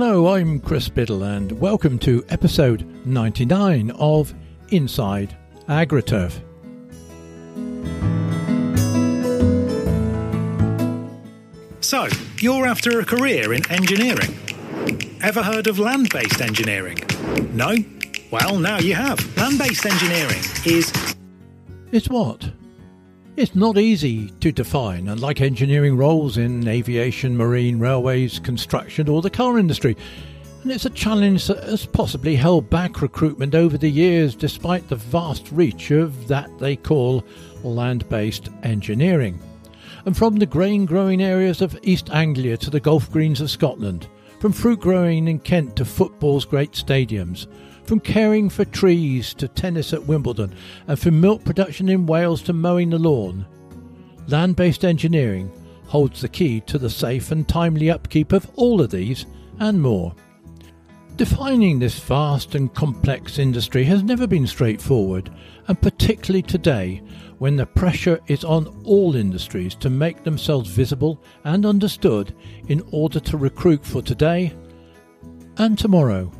Hello, I'm Chris Biddle, and welcome to episode 99 of Inside AgriTurf. So, you're after a career in engineering? Ever heard of land based engineering? No? Well, now you have. Land based engineering is. It's what? It's not easy to define, unlike engineering roles in aviation, marine, railways, construction, or the car industry. And it's a challenge that has possibly held back recruitment over the years despite the vast reach of that they call land based engineering and from the grain growing areas of East Anglia to the golf Greens of Scotland, from fruit growing in Kent to football's great stadiums, from caring for trees to tennis at Wimbledon, and from milk production in Wales to mowing the lawn. Land based engineering holds the key to the safe and timely upkeep of all of these and more. Defining this vast and complex industry has never been straightforward, and particularly today, when the pressure is on all industries to make themselves visible and understood in order to recruit for today and tomorrow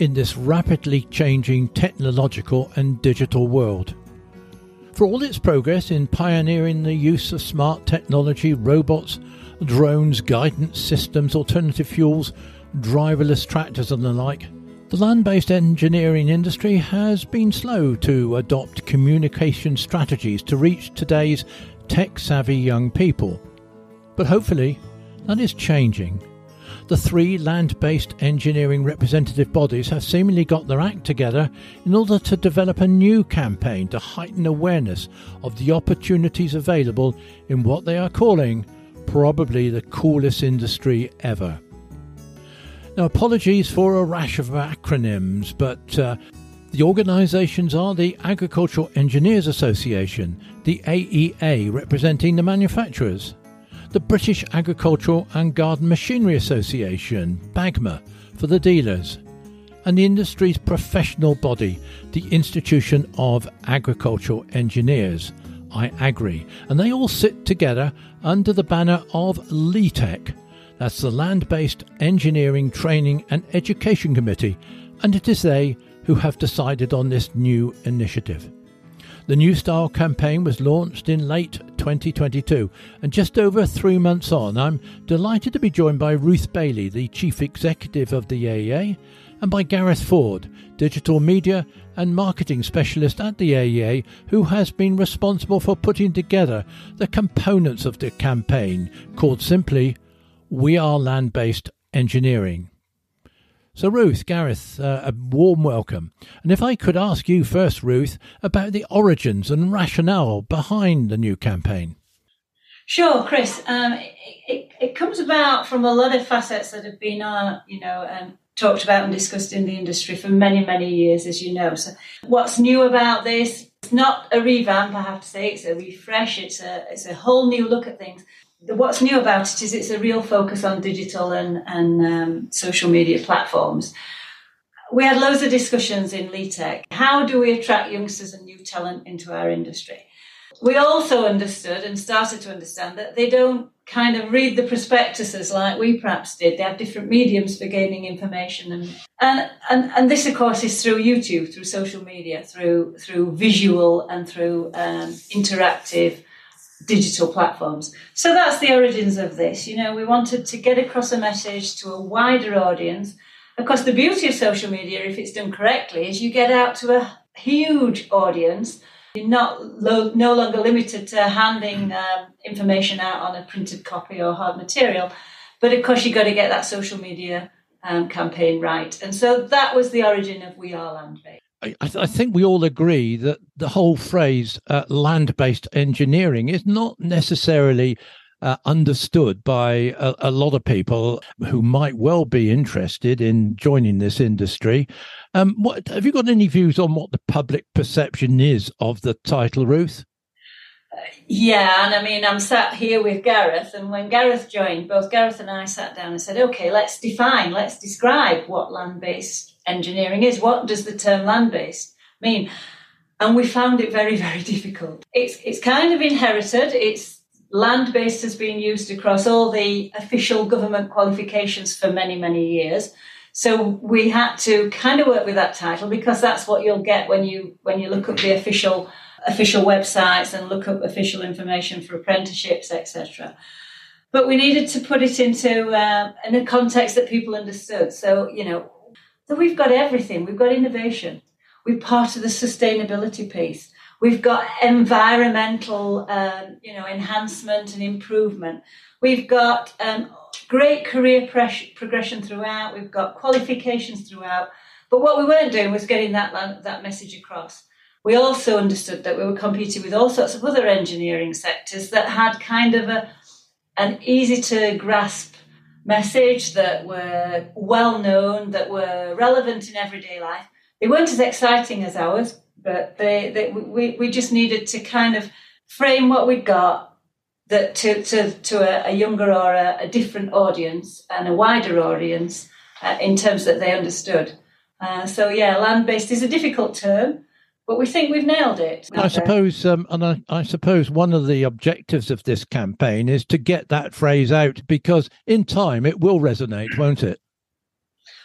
in this rapidly changing technological and digital world. For all its progress in pioneering the use of smart technology, robots, drones, guidance systems, alternative fuels, driverless tractors, and the like, the land based engineering industry has been slow to adopt communication strategies to reach today's tech savvy young people. But hopefully, that is changing. The three land based engineering representative bodies have seemingly got their act together in order to develop a new campaign to heighten awareness of the opportunities available in what they are calling probably the coolest industry ever. Now, apologies for a rash of acronyms, but uh, the organisations are the Agricultural Engineers Association, the AEA representing the manufacturers, the British Agricultural and Garden Machinery Association, BAGMA, for the dealers, and the industry's professional body, the Institution of Agricultural Engineers, IAgrE, and they all sit together under the banner of LETEC, that's the Land Based Engineering Training and Education Committee, and it is they who have decided on this new initiative. The New Style campaign was launched in late 2022, and just over three months on, I'm delighted to be joined by Ruth Bailey, the Chief Executive of the AEA, and by Gareth Ford, Digital Media and Marketing Specialist at the AEA, who has been responsible for putting together the components of the campaign, called simply we are land based engineering. So, Ruth, Gareth, uh, a warm welcome. And if I could ask you first, Ruth, about the origins and rationale behind the new campaign. Sure, Chris. Um, it, it, it, comes about from a lot of facets that have been, uh, you know, um, talked about and discussed in the industry for many, many years, as you know. So, what's new about this? It's not a revamp, I have to say. It's a refresh. It's a it's a whole new look at things what's new about it is it's a real focus on digital and, and um, social media platforms. We had loads of discussions in LETEC. How do we attract youngsters and new talent into our industry? We also understood and started to understand that they don't kind of read the prospectuses like we perhaps did. They have different mediums for gaining information, and and and, and this, of course, is through YouTube, through social media, through through visual and through um, interactive digital platforms. So that's the origins of this. You know, we wanted to get across a message to a wider audience. Of course, the beauty of social media, if it's done correctly, is you get out to a huge audience. You're not lo- no longer limited to handing um, information out on a printed copy or hard material, but of course you've got to get that social media um, campaign right. And so that was the origin of We Are Land Based. I, I, think we all agree that the whole phrase uh, land based engineering is not necessarily uh, understood by a, a, lot of people who might well be interested in joining this industry. Um, what, have you got any views on what the public perception is of the title, Ruth? Yeah, and I mean, I'm sat here with Gareth, and when Gareth joined, both Gareth and I sat down and said, okay, let's define, let's describe what land based engineering is. What does the term land based mean? And we found it very, very difficult. It's, it's kind of inherited, it's land based has been used across all the official government qualifications for many, many years. So we had to kind of work with that title because that's what you'll get when you when you look up the official official websites and look up official information for apprenticeships, etc. But we needed to put it into uh, in a context that people understood. So you know, that we've got everything. We've got innovation. We're part of the sustainability piece. We've got environmental, um, you know, enhancement and improvement. We've got um, great career progression throughout. We've got qualifications throughout. But what we weren't doing was getting that that message across. We also understood that we were competing with all sorts of other engineering sectors that had kind of a an easy to grasp message that were well known, that were relevant in everyday life. They weren't as exciting as ours, but they, they we, we just needed to kind of frame what we'd got that to, to, to a, a younger or a, a, different audience and a wider audience uh, in terms that they understood. Uh, so yeah, land based is a difficult term, but we think we've nailed it. I suppose, um, and I, I, suppose one of the objectives of this campaign is to get that phrase out because in time it will resonate, won't it?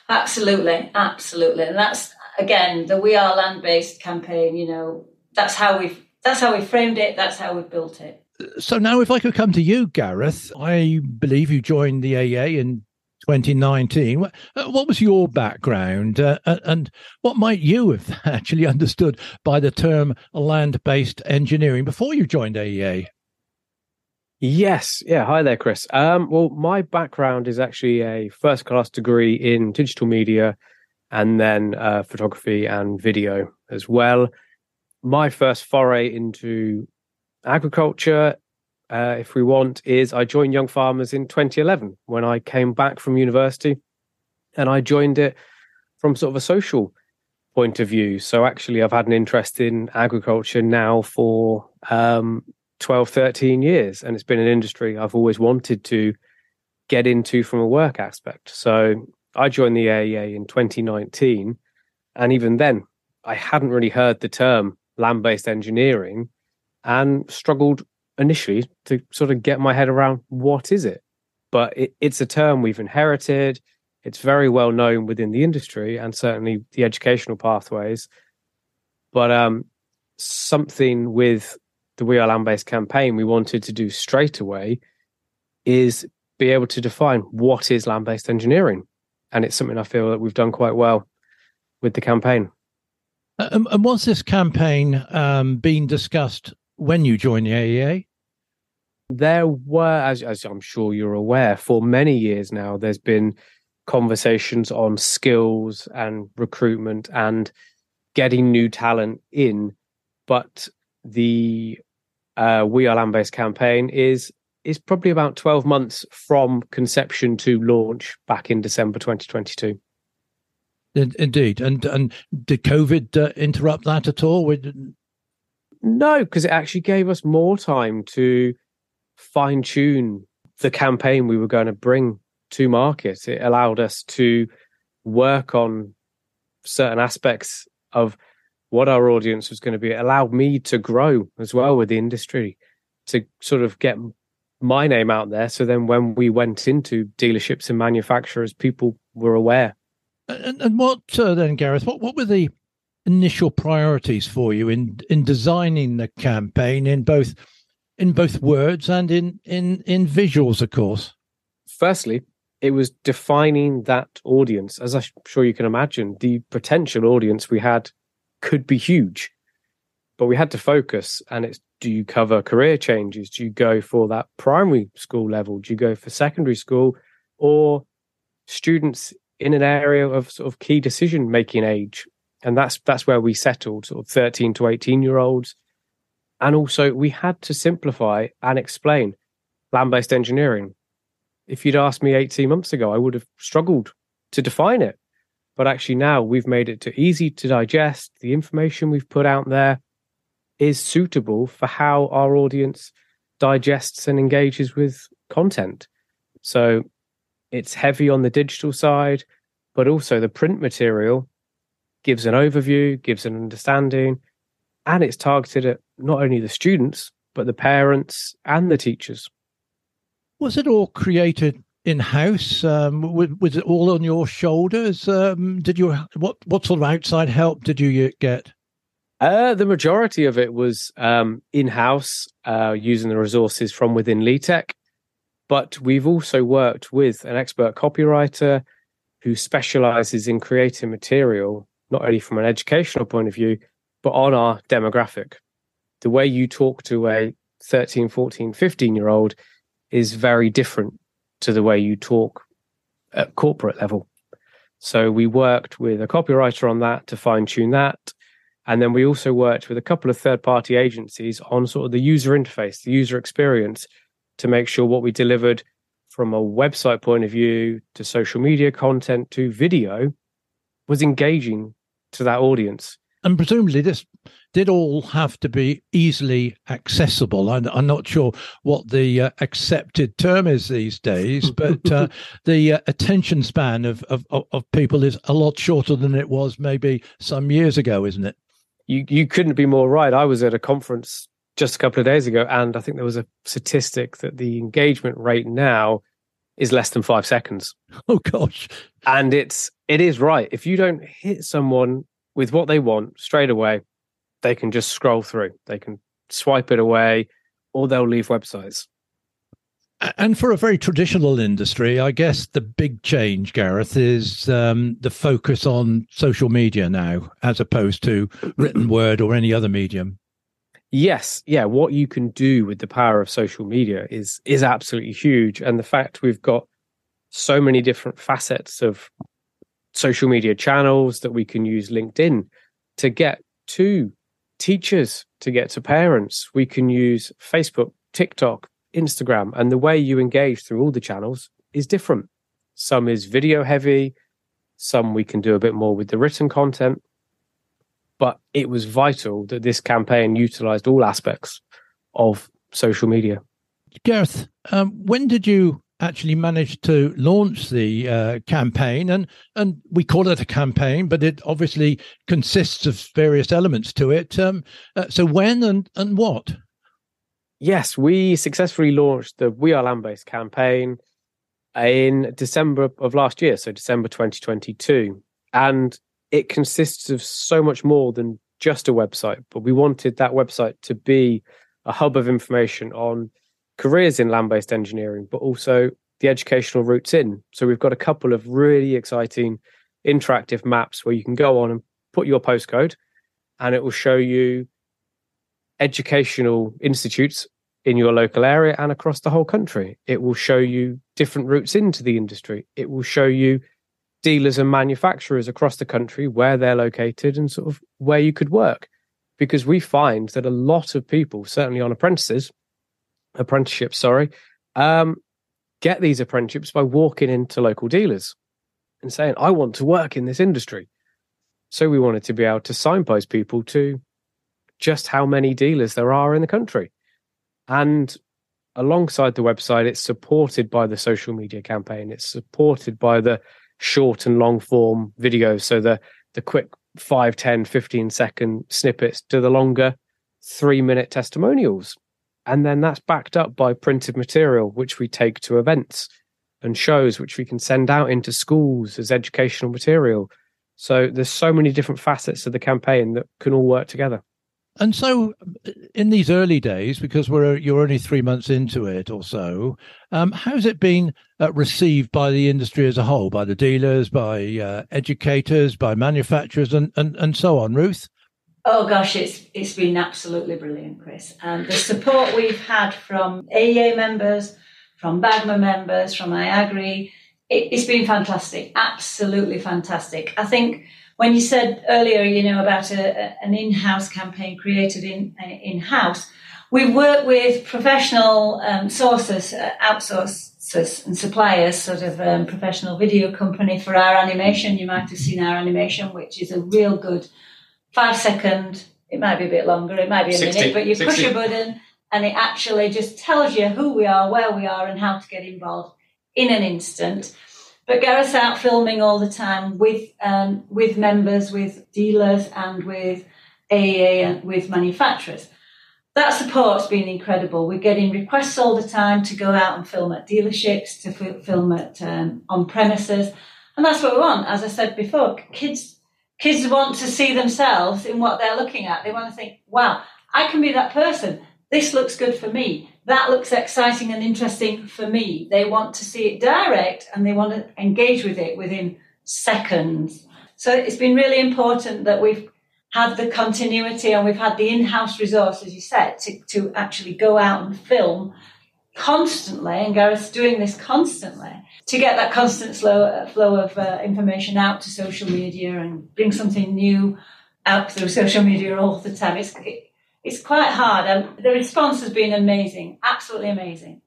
Absolutely, absolutely, and that's again, the We Are Land Based campaign, you know, that's how we've that's how we framed it, that's how we've built it. So now if I could come to you, Gareth, I believe you joined the AEA in 2019. What, uh, what was your background uh, and what might you have actually understood by the term land based engineering before you joined AEA? Yes. Yeah. Hi there, Chris. Um, well, my background is actually a first class degree in digital media and then uh, photography and video as well. My first foray into agriculture, uh, if we want, is I joined Young Farmers in 2011 when I came back from university, and I joined it from sort of a social point of view. So actually, I've had an interest in agriculture now for um, 12, 13 years, and it's been an industry I've always wanted to get into from a work aspect. So I joined the AEA in 2019, and even then, I hadn't really heard the term land based engineering and struggled initially to sort of get my head around what is it. But it, it's a term we've inherited. It's very well known within the industry and certainly the educational pathways. But um, something with the We Are Land Based campaign we wanted to do straight away is be able to define what is land based engineering and it's something I feel that we've done quite well with the campaign. Um, and was this campaign um, being discussed when you joined the AEA? There were, as, as I'm sure you're aware, for many years now, there's been conversations on skills and recruitment and getting new talent in. But the uh, We Are Land Based campaign is is probably about 12 months from conception to launch back in December 2022. Indeed. And and did COVID uh, interrupt that at all? No, because it actually gave us more time to fine tune the campaign we were going to bring to market. It allowed us to work on certain aspects of what our audience was going to be. It allowed me to grow as well with the industry to sort of get my name out there. So then when we went into dealerships and manufacturers, people were aware. And, and what uh, then, Gareth? What what were the initial priorities for you in in designing the campaign in both in both words and in in in visuals, of course? Firstly, it was defining that audience. As I'm sure you can imagine, the potential audience we had could be huge, but we had to focus, and it's do you cover career changes? Do you go for that primary school level? Do you go for secondary school or students in an area of sort of key decision making age? And that's that's where we settled, sort of 13 to 18 year olds. And also we had to simplify and explain land-based engineering. If you'd asked me 18 months ago, I would have struggled to define it. But actually now we've made it to easy to digest. The information we've put out there is suitable for how our audience digests and engages with content. So it's heavy on the digital side, but also the print material gives an overview, gives an understanding, and it's targeted at not only the students, but the parents and the teachers. Was it all created in house? Um, was, was, it all on your shoulders? Um, did you what what sort of outside help did you get? Uh, the majority of it was um, in house, uh, using the resources from within LETEC. But we've also worked with an expert copywriter who specializes in creating material, not only from an educational point of view, but on our demographic. The way you talk to a 13, 14, 15 year old is very different to the way you talk at corporate level. So we worked with a copywriter on that to fine tune that. And then we also worked with a couple of third party agencies on sort of the user interface, the user experience to make sure what we delivered from a website point of view to social media content to video was engaging to that audience. And presumably, this did all have to be easily accessible. I'm, I'm not sure what the uh, accepted term is these days, but uh, the uh, attention span of, of, of people is a lot shorter than it was maybe some years ago, isn't it? You you couldn't be more right. I was at a conference just a couple of days ago, and I think there was a statistic that the engagement rate now is less than five seconds. Oh gosh! And it's it is right. If you don't hit someone with what they want straight away, they can just scroll through. They can swipe it away, or they'll leave websites. And for a very traditional industry, I guess the big change, Gareth, is um, the focus on social media now, as opposed to written word or any other medium. Yes, yeah. What you can do with the power of social media is is absolutely huge, and the fact we've got so many different facets of social media channels that we can use LinkedIn to get to teachers, to get to parents. We can use Facebook, TikTok, Instagram, and the way you engage through all the channels is different. Some is video heavy, some we can do a bit more with the written content but it was vital that this campaign utilized all aspects of social media. Gareth, um, when did you actually manage to launch the uh, campaign? And and we call it a campaign, but it obviously consists of various elements to it. Um, uh, so when and and what? Yes, we successfully launched the We Are Land Based campaign in December of last year, so December 2022. And it consists of so much more than just a website, but we wanted that website to be a hub of information on careers in land based engineering, but also the educational routes in. So we've got a couple of really exciting interactive maps where you can go on and put your postcode and it will show you educational institutes in your local area and across the whole country. It will show you different routes into the industry. It will show you dealers and manufacturers across the country where they're located and sort of where you could work. Because we find that a lot of people, certainly on apprentices, apprenticeships, sorry, um, get these apprenticeships by walking into local dealers and saying, I want to work in this industry. So we wanted to be able to signpost people to just how many dealers there are in the country. And alongside the website, it's supported by the social media campaign, it's supported by the short and long form videos. So the the quick 5, 10, 15 second snippets to the longer three minute testimonials. And then that's backed up by printed material, which we take to events and shows, which we can send out into schools as educational material. So there's so many different facets of the campaign that can all work together. And so, in these early days, because we're you're only three months into it or so, um, how's it been uh, received by the industry as a whole, by the dealers, by uh, educators, by manufacturers, and, and and so on? Ruth. Oh gosh, it's it's been absolutely brilliant, Chris. And the support we've had from AEA members, from BAGMA members, from IAgrE, it, it's been fantastic, absolutely fantastic. I think when you said earlier, you know, about a, an in-house campaign created in in-house, we work with professional um, sources, uh, outsourcers and suppliers, sort of um, professional video company for our animation. You might have seen our animation, which is a real good five second. It might be a bit longer. It might be a 60, minute, but you 60. push a button and it actually just tells you who we are, where we are, and how to get involved in an instant. But Gareth's out filming all the time with um, with members, with dealers, and with AEA and with manufacturers. that support's been incredible. We're getting requests all the time to go out and film at dealerships, to film at um, on premises, and that's what we want. As I said before, kids kids want to see themselves in what they're looking at. They want to think, "Wow, I can be that person. This looks good for me. That looks exciting and interesting for me." They want to see it direct, and they want to engage with it within seconds. So it's been really important that we've had the continuity and we've had the in-house resource, as you said, to, to actually go out and film constantly, and Gareth's doing this constantly, to get that constant flow, flow of uh, information out to social media and bring something new out through social media all the time. It's, it, it's quite hard. the response has been amazing, absolutely amazing.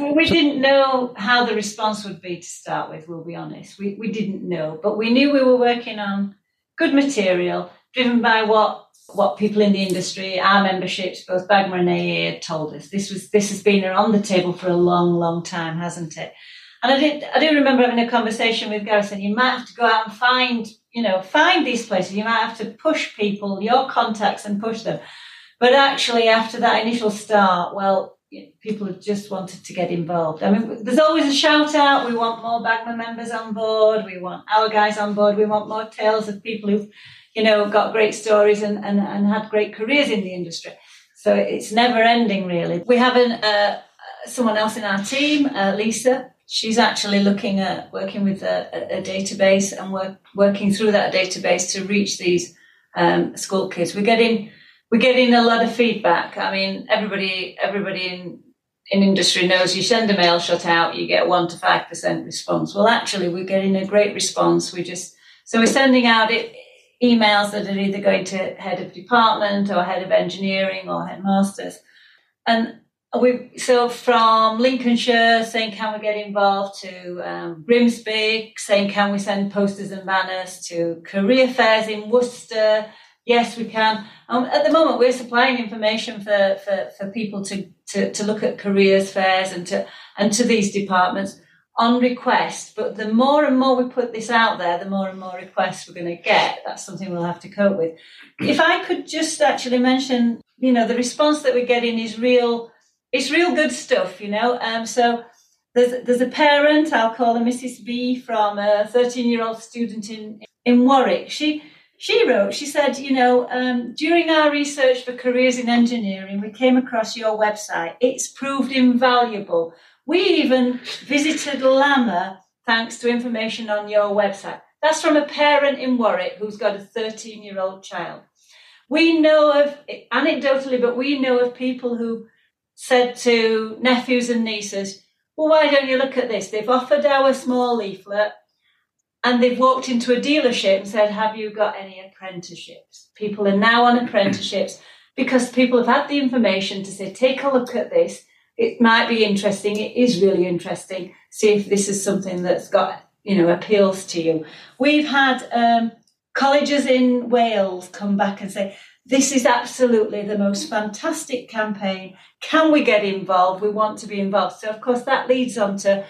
We didn't know how the response would be to start with, we'll be honest. We, we didn't know, but we knew we were working on good material driven by what what people in the industry, our memberships, both BAGMA and AEA, had told us. This was this has been on the table for a long, long time, hasn't it? And I did I do remember having a conversation with Gareth saying you might have to go out and find, you know, find these places. You might have to push people, your contacts and push them. But actually after that initial start, well, people have just wanted to get involved. I mean, there's always a shout out. We want more BAGMA members on board. We want our guys on board. We want more tales of people who've you know, got great stories and, and, and had great careers in the industry. So it's never ending, really. We have an, uh, someone else in our team, uh, Lisa. She's actually looking at working with a, a database and work, working through that database to reach these um, school kids. We're getting we're getting a lot of feedback. I mean, everybody everybody in in industry knows you send a mail shot out, you get one to five percent response. Well, actually, we're getting a great response. We just so we're sending out it emails that are either going to head of department or head of engineering or headmasters. And we so from Lincolnshire saying can we get involved to um, Grimsby saying can we send posters and banners to career fairs in Worcester. Yes, we can. Um, at the moment, we're supplying information for, for, for people to, to, to look at careers fairs and to and to these departments on request. But the more and more we put this out there, the more and more requests we're going to get. That's something we'll have to cope with. If I could just actually mention, you know, the response that we're getting is real. It's real good stuff, you know. Um, so there's there's a parent, I'll call her Mrs. B, from a 13 year old student in in Warwick. She she wrote, she said, you know, um, during our research for careers in engineering, we came across your website. It's proved invaluable we even visited LAMMA thanks to information on your website. That's from a parent in Warwick who's got a 13 year old child. We know of, anecdotally, but we know of people who said to nephews and nieces, well, why don't you look at this? They've offered our small leaflet and they've walked into a dealership and said, have you got any apprenticeships? People are now on apprenticeships because people have had the information to say, take a look at this it might be interesting. It is really interesting. See if this is something that's got, you know, appeals to you. We've had um, colleges in Wales come back and say, this is absolutely the most fantastic campaign. Can we get involved? We want to be involved. So, of course, that leads on to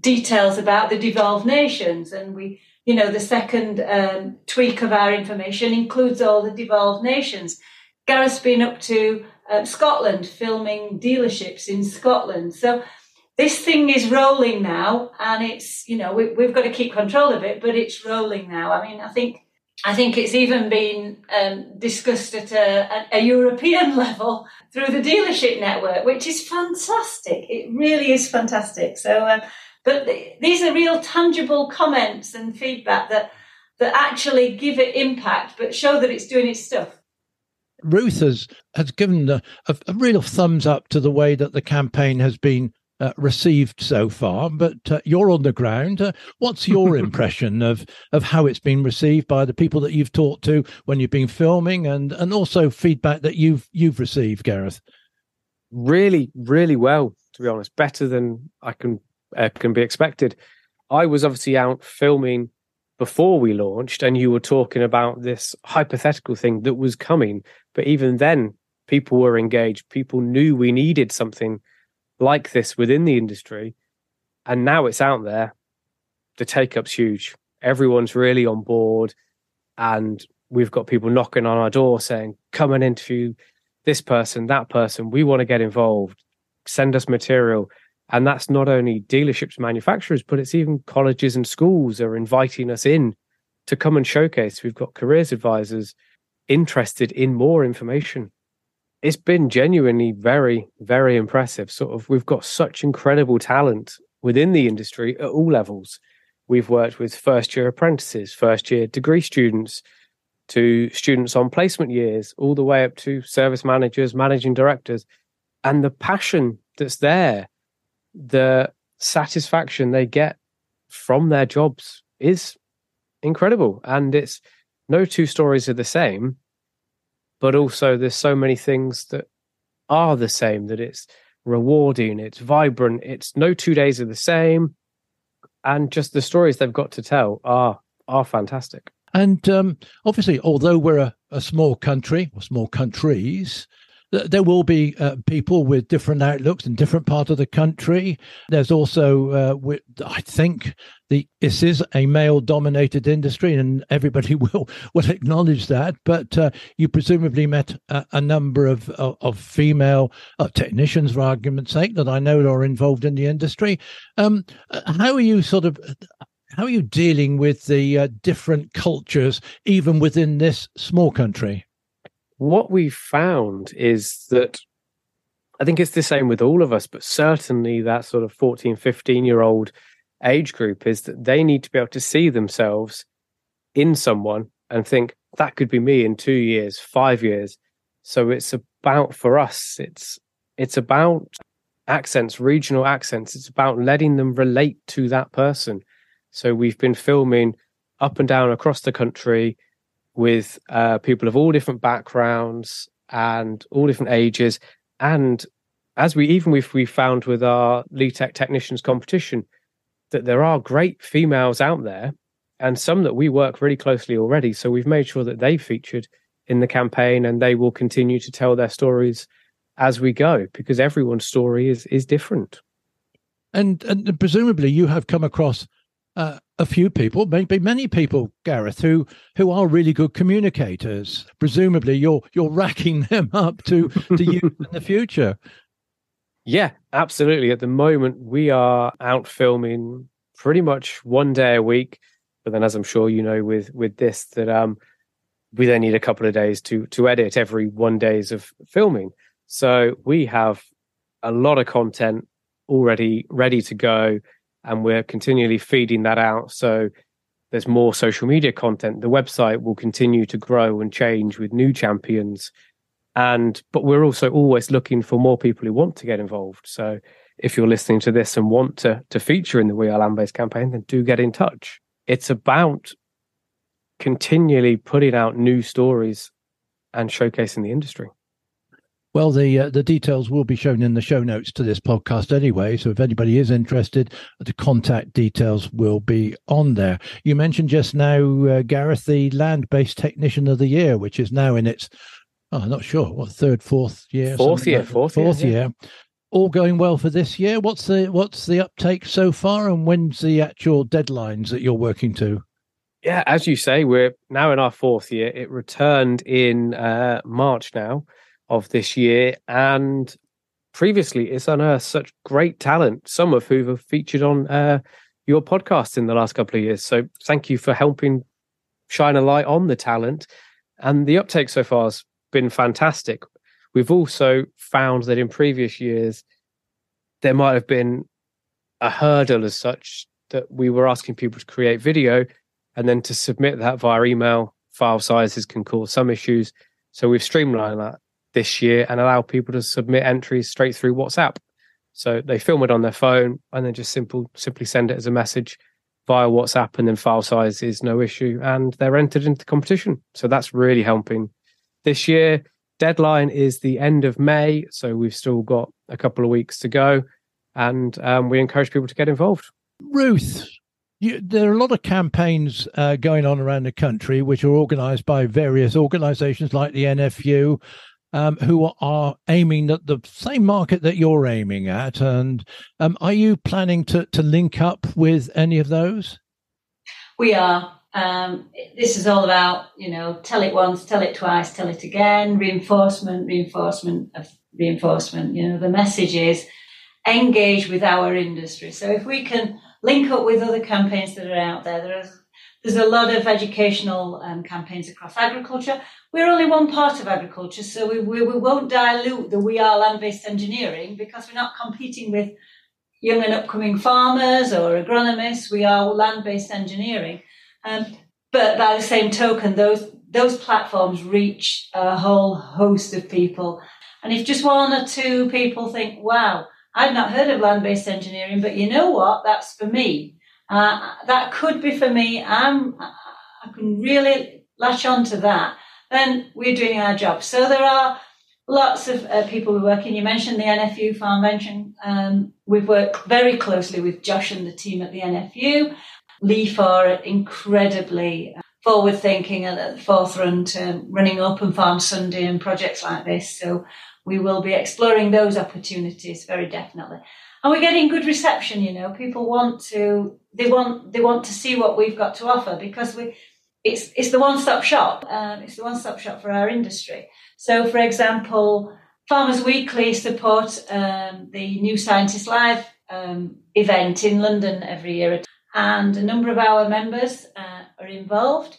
details about the devolved nations. And we, you know, the second um, tweak of our information includes all the devolved nations. Gareth's been up to uh, Scotland, filming dealerships in Scotland. So this thing is rolling now, and it's you know we, have got to keep control of it, but it's rolling now. I mean, I think I think it's even been um, discussed at a, a, European level through the dealership network, which is fantastic. It really is fantastic. So, uh, but th- these are real tangible comments and feedback that that actually give it impact, but show that it's doing its stuff. Ruth has has given a, a, a, real thumbs up to the way that the campaign has been uh, received so far. But uh, you're on the ground. Uh, what's your impression of of how it's been received by the people that you've talked to when you've been filming, and and also feedback that you've you've received, Gareth? Really, really well. To be honest, better than I can uh, can be expected. I was obviously out filming before we launched and you were talking about this hypothetical thing that was coming. But even then people were engaged. People knew we needed something like this within the industry. And now it's out there. The take up's huge. Everyone's really on board. And we've got people knocking on our door saying come and interview this person, that person, we want to get involved, send us material. And that's not only dealerships, manufacturers, but it's even colleges and schools are inviting us in to come and showcase. We've got careers advisors interested in more information. It's been genuinely very, very impressive. Sort of, we've got such incredible talent within the industry at all levels. We've worked with first year apprentices, first year degree students, to students on placement years, all the way up to service managers, managing directors. And the passion that's there, the satisfaction they get from their jobs is incredible. And it's no two stories are the same, but also there's so many things that are the same that it's rewarding, it's vibrant, it's no two days are the same. And just the stories they've got to tell are are fantastic. And um, obviously, although we're a, a small country or small countries, there will be uh, people with different outlooks in different parts of the country. There's also, uh, with, I think, the this is a male-dominated industry, and everybody will will acknowledge that. But uh, you presumably met a, a number of of, of female uh, technicians, for argument's sake, that I know are involved in the industry. Um, uh, how are you sort of? How are you dealing with the uh, different cultures, even within this small country? What we've found is that I think it's the same with all of us, but certainly that sort of 14, 15 year old age group is that they need to be able to see themselves in someone and think that could be me in two years, five years. So it's about for us, it's it's about accents, regional accents. It's about letting them relate to that person. So we've been filming up and down across the country with uh, people of all different backgrounds and all different ages. And as we even if we found with our LETEC technicians competition, that there are great females out there and some that we work really closely already. So we've made sure that they featured in the campaign and they will continue to tell their stories as we go because everyone's story is is different. And, and presumably you have come across uh, a few people, maybe many people, Gareth, who who are really good communicators. Presumably, you're you're racking them up to to use in the future. Yeah, absolutely. At the moment, we are out filming pretty much one day a week. But then, as I'm sure you know, with with this, that um, we then need a couple of days to to edit every one days of filming. So we have a lot of content already ready to go and we're continually feeding that out. So there's more social media content. The website will continue to grow and change with new champions. And but we're also always looking for more people who want to get involved. So if you're listening to this and want to to feature in the We Are Land Based campaign, then do get in touch. It's about continually putting out new stories and showcasing the industry. Well, the uh, the details will be shown in the show notes to this podcast anyway. So if anybody is interested, the contact details will be on there. You mentioned just now, uh, Gareth, the land-based technician of the year, which is now in its, oh, I'm not sure, what third, fourth year, fourth year, like fourth, fourth year, year. Yeah. All going well for this year. What's the what's the uptake so far, and when's the actual deadlines that you're working to? Yeah, as you say, we're now in our fourth year. It returned in uh, March now of this year. And previously, it's unearthed such great talent, some of who have featured on uh, your podcast in the last couple of years. So thank you for helping shine a light on the talent. And the uptake so far has been fantastic. We've also found that in previous years, there might have been a hurdle as such that we were asking people to create video and then to submit that via email. File sizes can cause some issues. So we've streamlined that this year and allow people to submit entries straight through WhatsApp. So they film it on their phone and then just simple simply send it as a message via WhatsApp and then file size is no issue and they're entered into the competition. So that's really helping. This year deadline is the end of May, so we've still got a couple of weeks to go and um, we encourage people to get involved. Ruth, you, there are a lot of campaigns uh, going on around the country which are organized by various organizations like the NFU um, who are aiming at the same market that you're aiming at. And um, are you planning to, to link up with any of those? We are. Um, this is all about, you know, tell it once, tell it twice, tell it again, reinforcement, reinforcement of reinforcement. You know, the message is engage with our industry. So if we can link up with other campaigns that are out there, there is, there's a lot of educational um, campaigns across agriculture. We're only one part of agriculture, so we, we, we won't dilute the we are land-based engineering because we're not competing with young and upcoming farmers or agronomists. We are land-based engineering. Um, but by the same token, those those platforms reach a whole host of people. And if just one or two people think, "Wow, I've not heard of land-based engineering, but you know what? That's for me. Uh, that could be for me. I'm, I can really latch on to that." Then we're doing our job. So there are lots of uh, people who work in. You mentioned the NFU FarmVention. Um, we've worked very closely with Josh and the team at the NFU. Leaf are incredibly uh, forward thinking and at the forefront, um, running Open Farm Sunday and projects like this. So we will be exploring those opportunities very definitely. And we're getting good reception, you know, people want to, they want, they want to see what we've got to offer because we, it's, it's the one-stop shop. Um, it's the one-stop shop for our industry. So, for example, Farmers Weekly support um, the New Scientist Live um, event in London every year and a number of our members uh, are involved.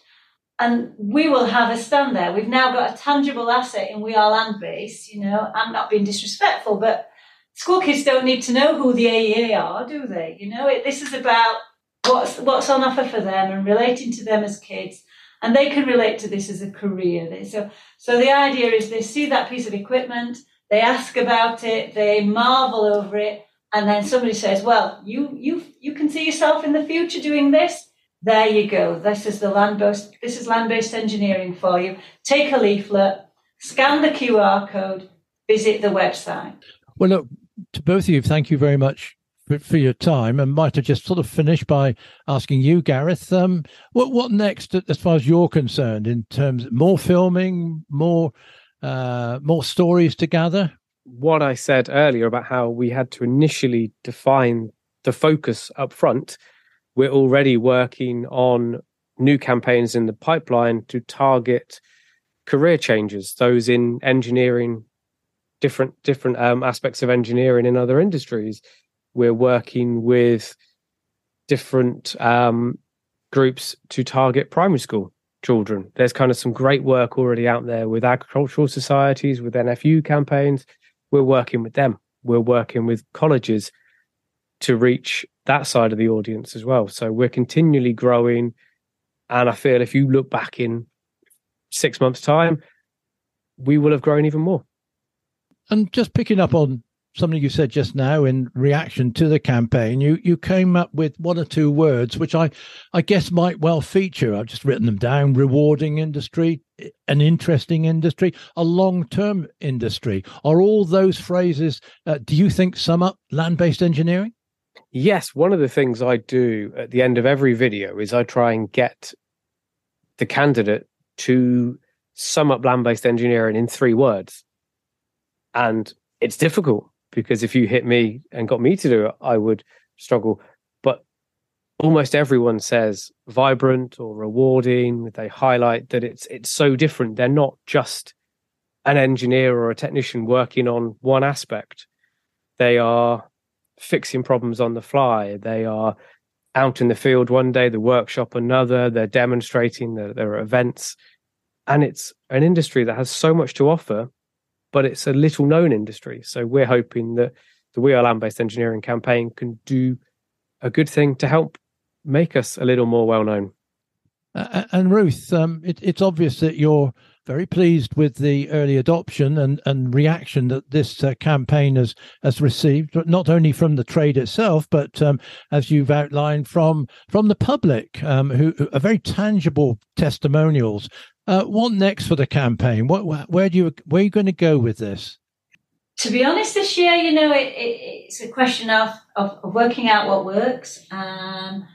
And we will have a stand there. We've now got a tangible asset in We Are Land Based. You know, I'm not being disrespectful, but school kids don't need to know who the AEA are, do they? You know, it, this is about what's what's on offer for them and relating to them as kids. And they can relate to this as a career. So, so the idea is they see that piece of equipment, they ask about it, they marvel over it, and then somebody says, "Well, you you you can see yourself in the future doing this." There you go. This is the land based. This is land based engineering for you. Take a leaflet, scan the QR code, visit the website. Well, look to both of you. Thank you very much for, for your time, and might have just sort of finished by asking you, Gareth, um, what what next as far as you're concerned in terms of more filming, more uh, more stories to gather what I said earlier about how we had to initially define the focus up front, we're already working on new campaigns in the pipeline to target career changes, those in engineering, different different um, aspects of engineering in other industries. We're working with different um, groups to target primary school children. There's kind of some great work already out there with agricultural societies, with NFU campaigns, we're working with them. We're working with colleges to reach that side of the audience as well. So we're continually growing. And I feel if you look back in six months' time, we will have grown even more. And just picking up on something you said just now in reaction to the campaign, you you came up with one or two words which I I guess might well feature. I've just written them down: rewarding industry, an interesting industry, a long term industry. Are all those phrases? Uh, do you think sum up land based engineering? Yes, one of the things I do at the end of every video is I try and get the candidate to sum up land based engineering in three words. And it's difficult because if you hit me and got me to do it, I would struggle. But almost everyone says vibrant or rewarding. They highlight that it's it's so different. They're not just an engineer or a technician working on one aspect. They are fixing problems on the fly. They are out in the field one day, the workshop another. They're demonstrating. There, there are events, and it's an industry that has so much to offer but it's a little known industry. So we're hoping that the We Are Land Based Engineering campaign can do a good thing to help make us a little more well known. Uh, and Ruth, um, it, it's obvious that you're very pleased with the early adoption and, and reaction that this uh, campaign has has received, not only from the trade itself, but um, as you've outlined from from the public, um, who, who are very tangible testimonials uh, what next for the campaign? What, where do you where are you going to go with this? To be honest, this year, you know, it, it, it's a question of, of, of, working out what works. Um,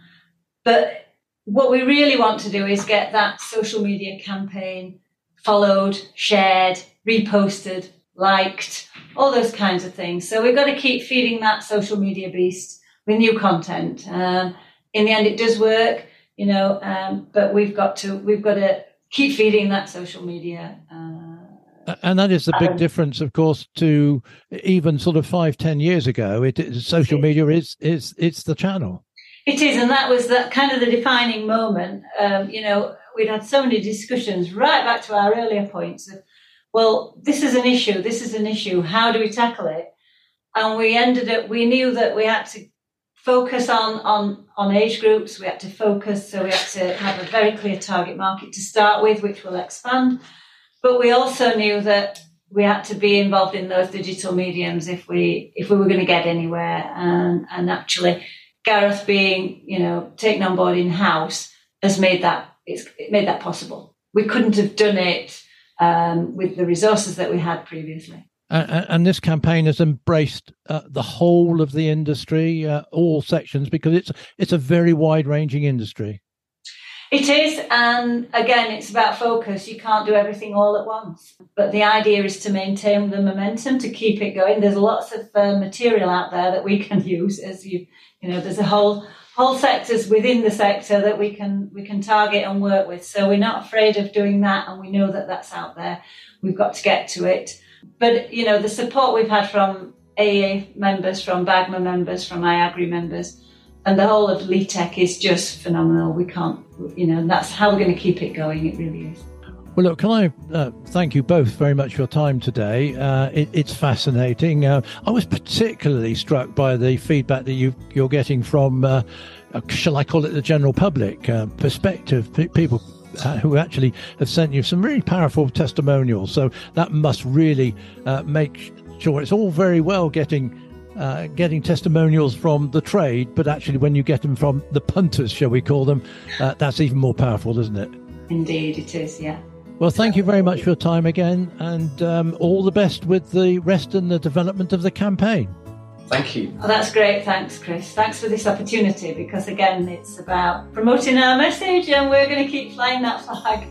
but what we really want to do is get that social media campaign followed, shared, reposted, liked, all those kinds of things. So we've got to keep feeding that social media beast with new content. Um, in the end, it does work you know, um, but we've got to we've got to keep feeding that social media. Uh, and that is the big um, difference, of course, to even sort of five, ten years ago. It, it social media is is it's the channel. It is, and that was that kind of the defining moment. Um, you know, we'd had so many discussions right back to our earlier points of, well, this is an issue. This is an issue. How do we tackle it? And we ended up. We knew that we had to focus on on on age groups. We had to focus, so we had to have a very clear target market to start with, which will expand. But we also knew that we had to be involved in those digital mediums if we if we were going to get anywhere. And and actually, Gareth being you know taken on board in house has made that it's it made that possible. We couldn't have done it um, with the resources that we had previously. And, and this campaign has embraced uh, the whole of the industry, uh, all sections, because it's it's a very wide ranging industry. It is, and again, it's about focus. You can't do everything all at once. But the idea is to maintain the momentum, to keep it going. There's lots of uh, material out there that we can use, as you you know. There's a whole whole sectors within the sector that we can we can target and work with. So we're not afraid of doing that, and we know that that's out there. We've got to get to it. But you know, the support we've had from AEA members, from BAGMA members, from IAgrE members, and the whole of LETEC is just phenomenal. We can't, you know, that's how we're going to keep it going. It really is. Well, look, can I uh, thank you both very much for your time today? Uh, it, it's fascinating. Uh, I was particularly struck by the feedback that you, are getting from, uh, uh, shall I call it the general public uh, perspective, P- people uh, who actually have sent you some really powerful testimonials. So that must really uh, make sure it's all very well getting uh, getting testimonials from the trade, but actually when you get them from the punters, shall we call them, uh, that's even more powerful, isn't it? Indeed, it is. Yeah. Well, thank you very much for your time again, and um, all the best with the rest and the development of the campaign. Thank you. Oh, that's great. Thanks, Chris. Thanks for this opportunity because, again, it's about promoting our message and we're going to keep flying that flag.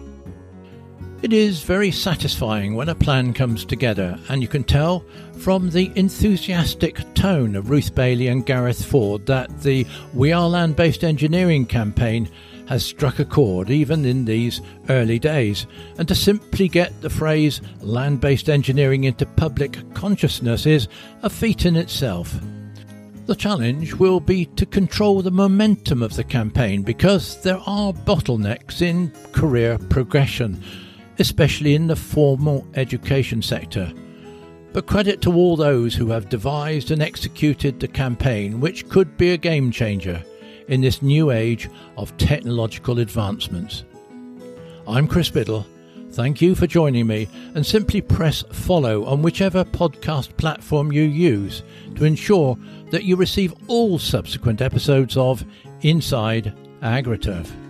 It is very satisfying when a plan comes together, and you can tell from the enthusiastic tone of Ruth Bailey and Gareth Ford that the We Are Land Based Engineering campaign has struck a chord even in these early days, and to simply get the phrase land based engineering into public consciousness is a feat in itself. The challenge will be to control the momentum of the campaign because there are bottlenecks in career progression, especially in the formal education sector. But credit to all those who have devised and executed the campaign, which could be a game changer in this new age of technological advancements. I'm Chris Biddle. Thank you for joining me, and simply press follow on whichever podcast platform you use to ensure that you receive all subsequent episodes of Inside AgriTurf.